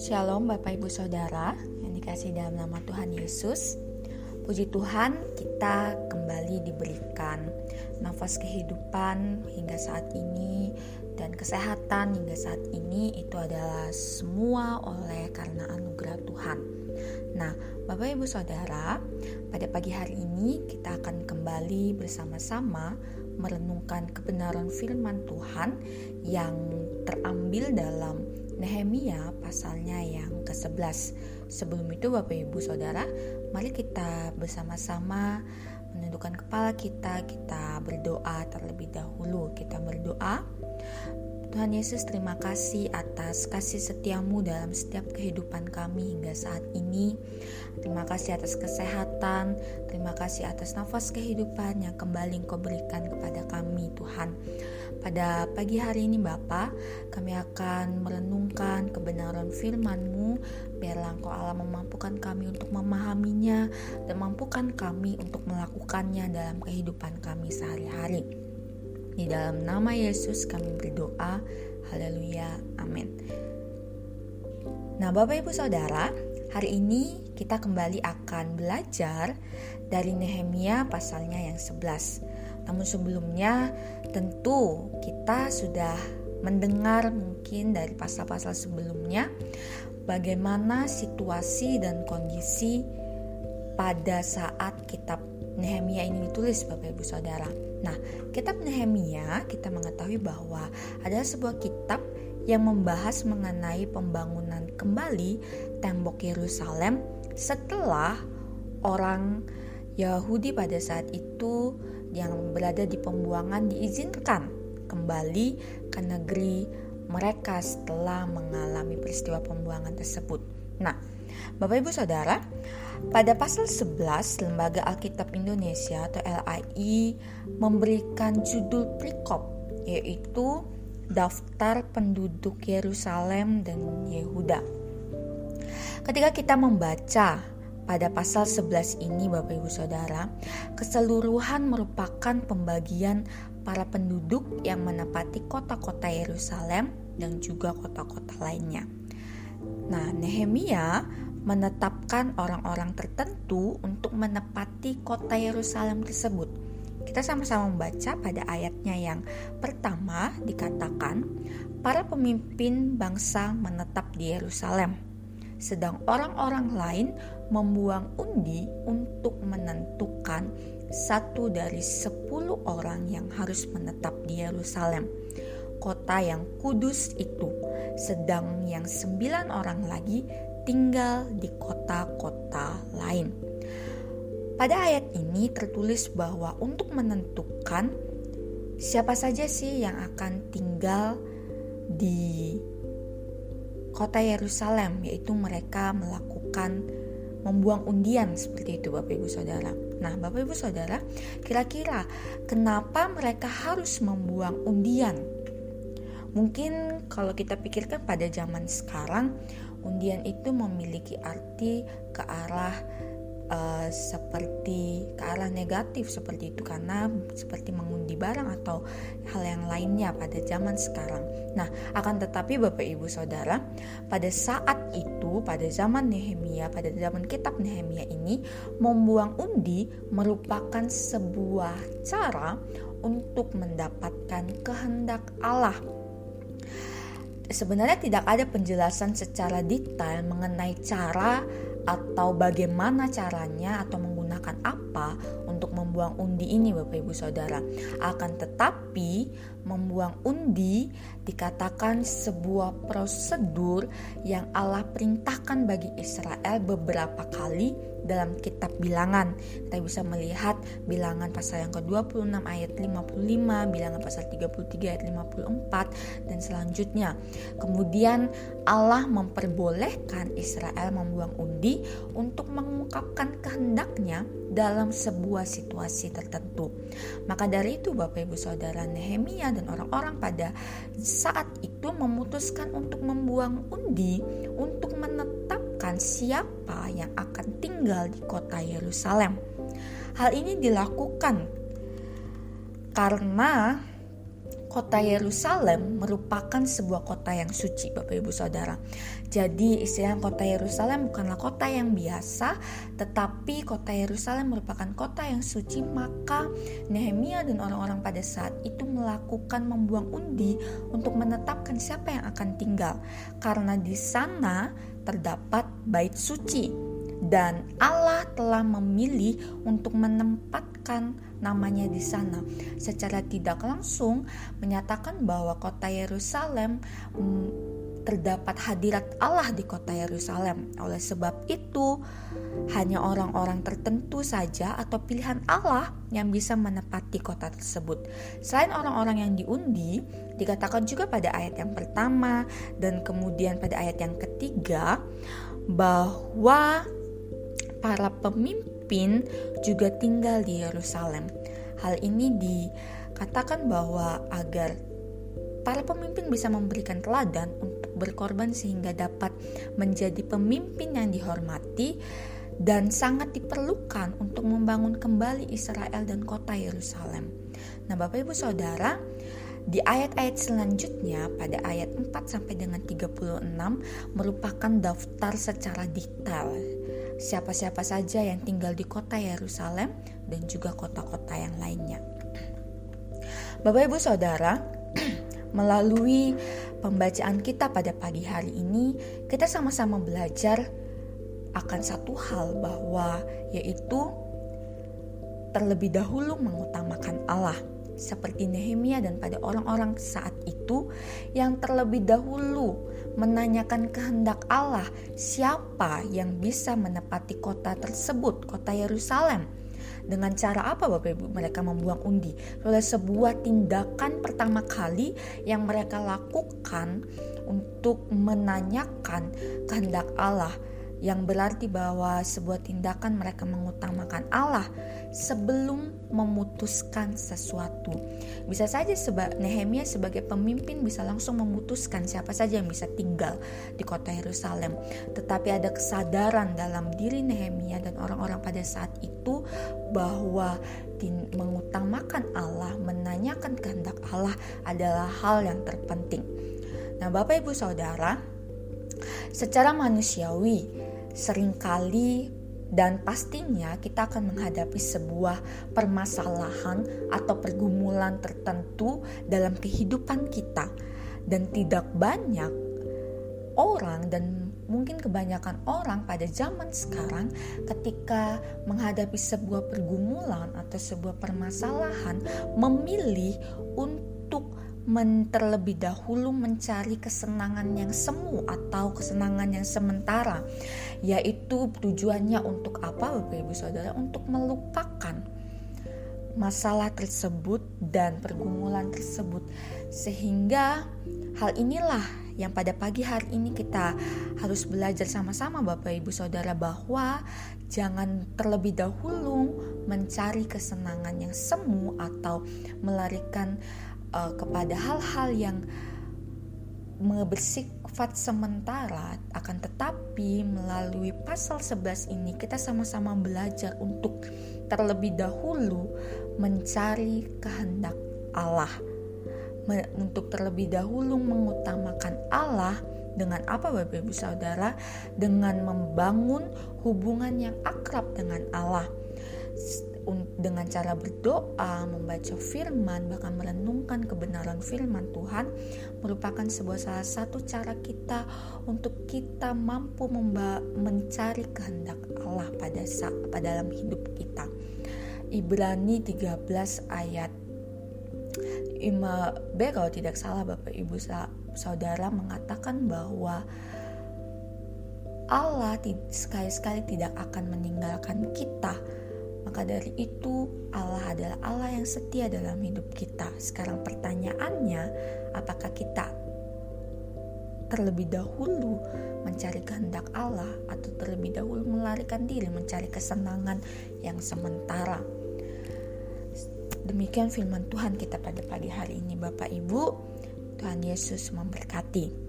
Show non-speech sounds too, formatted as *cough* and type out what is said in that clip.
Shalom Bapak Ibu Saudara yang dikasih dalam nama Tuhan Yesus. Puji Tuhan kita kembali diberikan nafas kehidupan hingga saat ini dan kesehatan hingga saat ini itu adalah semua oleh karena anugerah Tuhan. Nah, Bapak Ibu Saudara, pada pagi hari ini kita akan kembali bersama-sama merenungkan kebenaran firman Tuhan yang terambil dalam Nehemia pasalnya yang ke-11. Sebelum itu Bapak Ibu Saudara, mari kita bersama-sama menundukkan kepala kita, kita berdoa terlebih dahulu. Kita berdoa, Tuhan Yesus terima kasih atas kasih setiamu dalam setiap kehidupan kami hingga saat ini. Terima kasih atas kesehatan, terima kasih atas nafas kehidupan yang kembali Engkau berikan kepada kami Tuhan. Pada pagi hari ini Bapa, kami akan merenungkan kebenaran firman-Mu, biarlah Engkau Allah memampukan kami untuk memahaminya dan mampukan kami untuk melakukannya dalam kehidupan kami sehari-hari. Di dalam nama Yesus kami berdoa. Haleluya. Amin. Nah, Bapak Ibu Saudara, hari ini kita kembali akan belajar dari Nehemia pasalnya yang 11. Namun sebelumnya tentu kita sudah mendengar mungkin dari pasal-pasal sebelumnya bagaimana situasi dan kondisi pada saat kitab Nehemia ini ditulis Bapak Ibu Saudara. Nah, kitab Nehemia kita mengetahui bahwa ada sebuah kitab yang membahas mengenai pembangunan kembali tembok Yerusalem setelah orang Yahudi pada saat itu yang berada di pembuangan diizinkan kembali ke negeri mereka setelah mengalami peristiwa pembuangan tersebut. Nah, Bapak Ibu Saudara, pada pasal 11 Lembaga Alkitab Indonesia atau LAI memberikan judul prikop yaitu Daftar Penduduk Yerusalem dan Yehuda. Ketika kita membaca pada pasal 11 ini Bapak Ibu Saudara, keseluruhan merupakan pembagian para penduduk yang menepati kota-kota Yerusalem dan juga kota-kota lainnya. Nah, Nehemia menetapkan orang-orang tertentu untuk menepati kota Yerusalem tersebut. Kita sama-sama membaca pada ayatnya yang pertama dikatakan, para pemimpin bangsa menetap di Yerusalem, sedang orang-orang lain membuang undi untuk menentukan satu dari sepuluh orang yang harus menetap di Yerusalem, kota yang kudus itu, sedang yang sembilan orang lagi tinggal di kota-kota lain. Pada ayat ini tertulis bahwa untuk menentukan siapa saja sih yang akan tinggal di kota Yerusalem, yaitu mereka melakukan membuang undian seperti itu Bapak Ibu Saudara. Nah, Bapak Ibu Saudara, kira-kira kenapa mereka harus membuang undian? Mungkin kalau kita pikirkan pada zaman sekarang, undian itu memiliki arti ke arah uh, seperti ke arah negatif seperti itu karena seperti mengundi barang atau hal yang lainnya pada zaman sekarang. Nah, akan tetapi Bapak Ibu Saudara, pada saat itu pada zaman Nehemia, pada zaman kitab Nehemia ini membuang undi merupakan sebuah cara untuk mendapatkan kehendak Allah sebenarnya tidak ada penjelasan secara detail mengenai cara atau bagaimana caranya atau menggunakan apa untuk membuang undi ini Bapak Ibu Saudara. Akan tetapi membuang undi dikatakan sebuah prosedur yang Allah perintahkan bagi Israel beberapa kali dalam kitab bilangan. Kita bisa melihat bilangan pasal yang ke-26 ayat 55, bilangan pasal 33 ayat 54 dan selanjutnya. Kemudian Allah memperbolehkan Israel membuang undi untuk mengungkapkan kehendaknya dalam sebuah situasi tertentu. Maka dari itu Bapak Ibu Saudara Nehemia dan orang-orang pada saat itu memutuskan untuk membuang undi untuk menetapkan siapa yang akan tinggal di kota Yerusalem. Hal ini dilakukan karena kota Yerusalem merupakan sebuah kota yang suci Bapak Ibu Saudara. Jadi istilah kota Yerusalem bukanlah kota yang biasa, tetapi kota Yerusalem merupakan kota yang suci, maka Nehemia dan orang-orang pada saat itu melakukan membuang undi untuk menetapkan siapa yang akan tinggal. Karena di sana terdapat bait suci dan Allah telah memilih untuk menempatkan namanya di sana. Secara tidak langsung menyatakan bahwa kota Yerusalem mm, terdapat hadirat Allah di kota Yerusalem. Oleh sebab itu, hanya orang-orang tertentu saja atau pilihan Allah yang bisa menepati kota tersebut. Selain orang-orang yang diundi, dikatakan juga pada ayat yang pertama dan kemudian pada ayat yang ketiga bahwa para pemimpin pemimpin juga tinggal di Yerusalem. Hal ini dikatakan bahwa agar para pemimpin bisa memberikan teladan untuk berkorban sehingga dapat menjadi pemimpin yang dihormati dan sangat diperlukan untuk membangun kembali Israel dan kota Yerusalem. Nah, Bapak Ibu Saudara, di ayat-ayat selanjutnya pada ayat 4 sampai dengan 36 merupakan daftar secara detail siapa-siapa saja yang tinggal di kota Yerusalem dan juga kota-kota yang lainnya. Bapak Ibu Saudara, *clears throat* melalui pembacaan kita pada pagi hari ini, kita sama-sama belajar akan satu hal bahwa yaitu terlebih dahulu mengutamakan Allah seperti Nehemia dan pada orang-orang saat itu yang terlebih dahulu menanyakan kehendak Allah siapa yang bisa menepati kota tersebut, kota Yerusalem. Dengan cara apa Bapak Ibu mereka membuang undi? Oleh sebuah tindakan pertama kali yang mereka lakukan untuk menanyakan kehendak Allah yang berarti bahwa sebuah tindakan mereka mengutamakan Allah sebelum memutuskan sesuatu. Bisa saja sebab Nehemia sebagai pemimpin bisa langsung memutuskan siapa saja yang bisa tinggal di kota Yerusalem. Tetapi ada kesadaran dalam diri Nehemia dan orang-orang pada saat itu bahwa mengutamakan Allah, menanyakan kehendak Allah adalah hal yang terpenting. Nah, Bapak Ibu Saudara, secara manusiawi sering kali dan pastinya kita akan menghadapi sebuah permasalahan atau pergumulan tertentu dalam kehidupan kita. Dan tidak banyak orang dan mungkin kebanyakan orang pada zaman sekarang ketika menghadapi sebuah pergumulan atau sebuah permasalahan memilih untuk men terlebih dahulu mencari kesenangan yang semu atau kesenangan yang sementara yaitu tujuannya untuk apa Bapak Ibu Saudara? Untuk melupakan masalah tersebut dan pergumulan tersebut. Sehingga hal inilah yang pada pagi hari ini kita harus belajar sama-sama Bapak Ibu Saudara bahwa jangan terlebih dahulu mencari kesenangan yang semu atau melarikan uh, kepada hal-hal yang bersifat sementara akan tetapi melalui pasal 11 ini kita sama-sama belajar untuk terlebih dahulu mencari kehendak Allah. Untuk terlebih dahulu mengutamakan Allah dengan apa Bapak Ibu Saudara? Dengan membangun hubungan yang akrab dengan Allah dengan cara berdoa, membaca firman, bahkan merenungkan kebenaran firman Tuhan merupakan sebuah salah satu cara kita untuk kita mampu mencari kehendak Allah pada pada dalam hidup kita. Ibrani 13 ayat 5b kalau tidak salah Bapak Ibu Saudara mengatakan bahwa Allah sekali-sekali tidak akan meninggalkan kita maka dari itu, Allah adalah Allah yang setia dalam hidup kita. Sekarang pertanyaannya, apakah kita terlebih dahulu mencari kehendak Allah atau terlebih dahulu melarikan diri mencari kesenangan yang sementara? Demikian firman Tuhan kita pada pagi hari ini Bapak Ibu. Tuhan Yesus memberkati.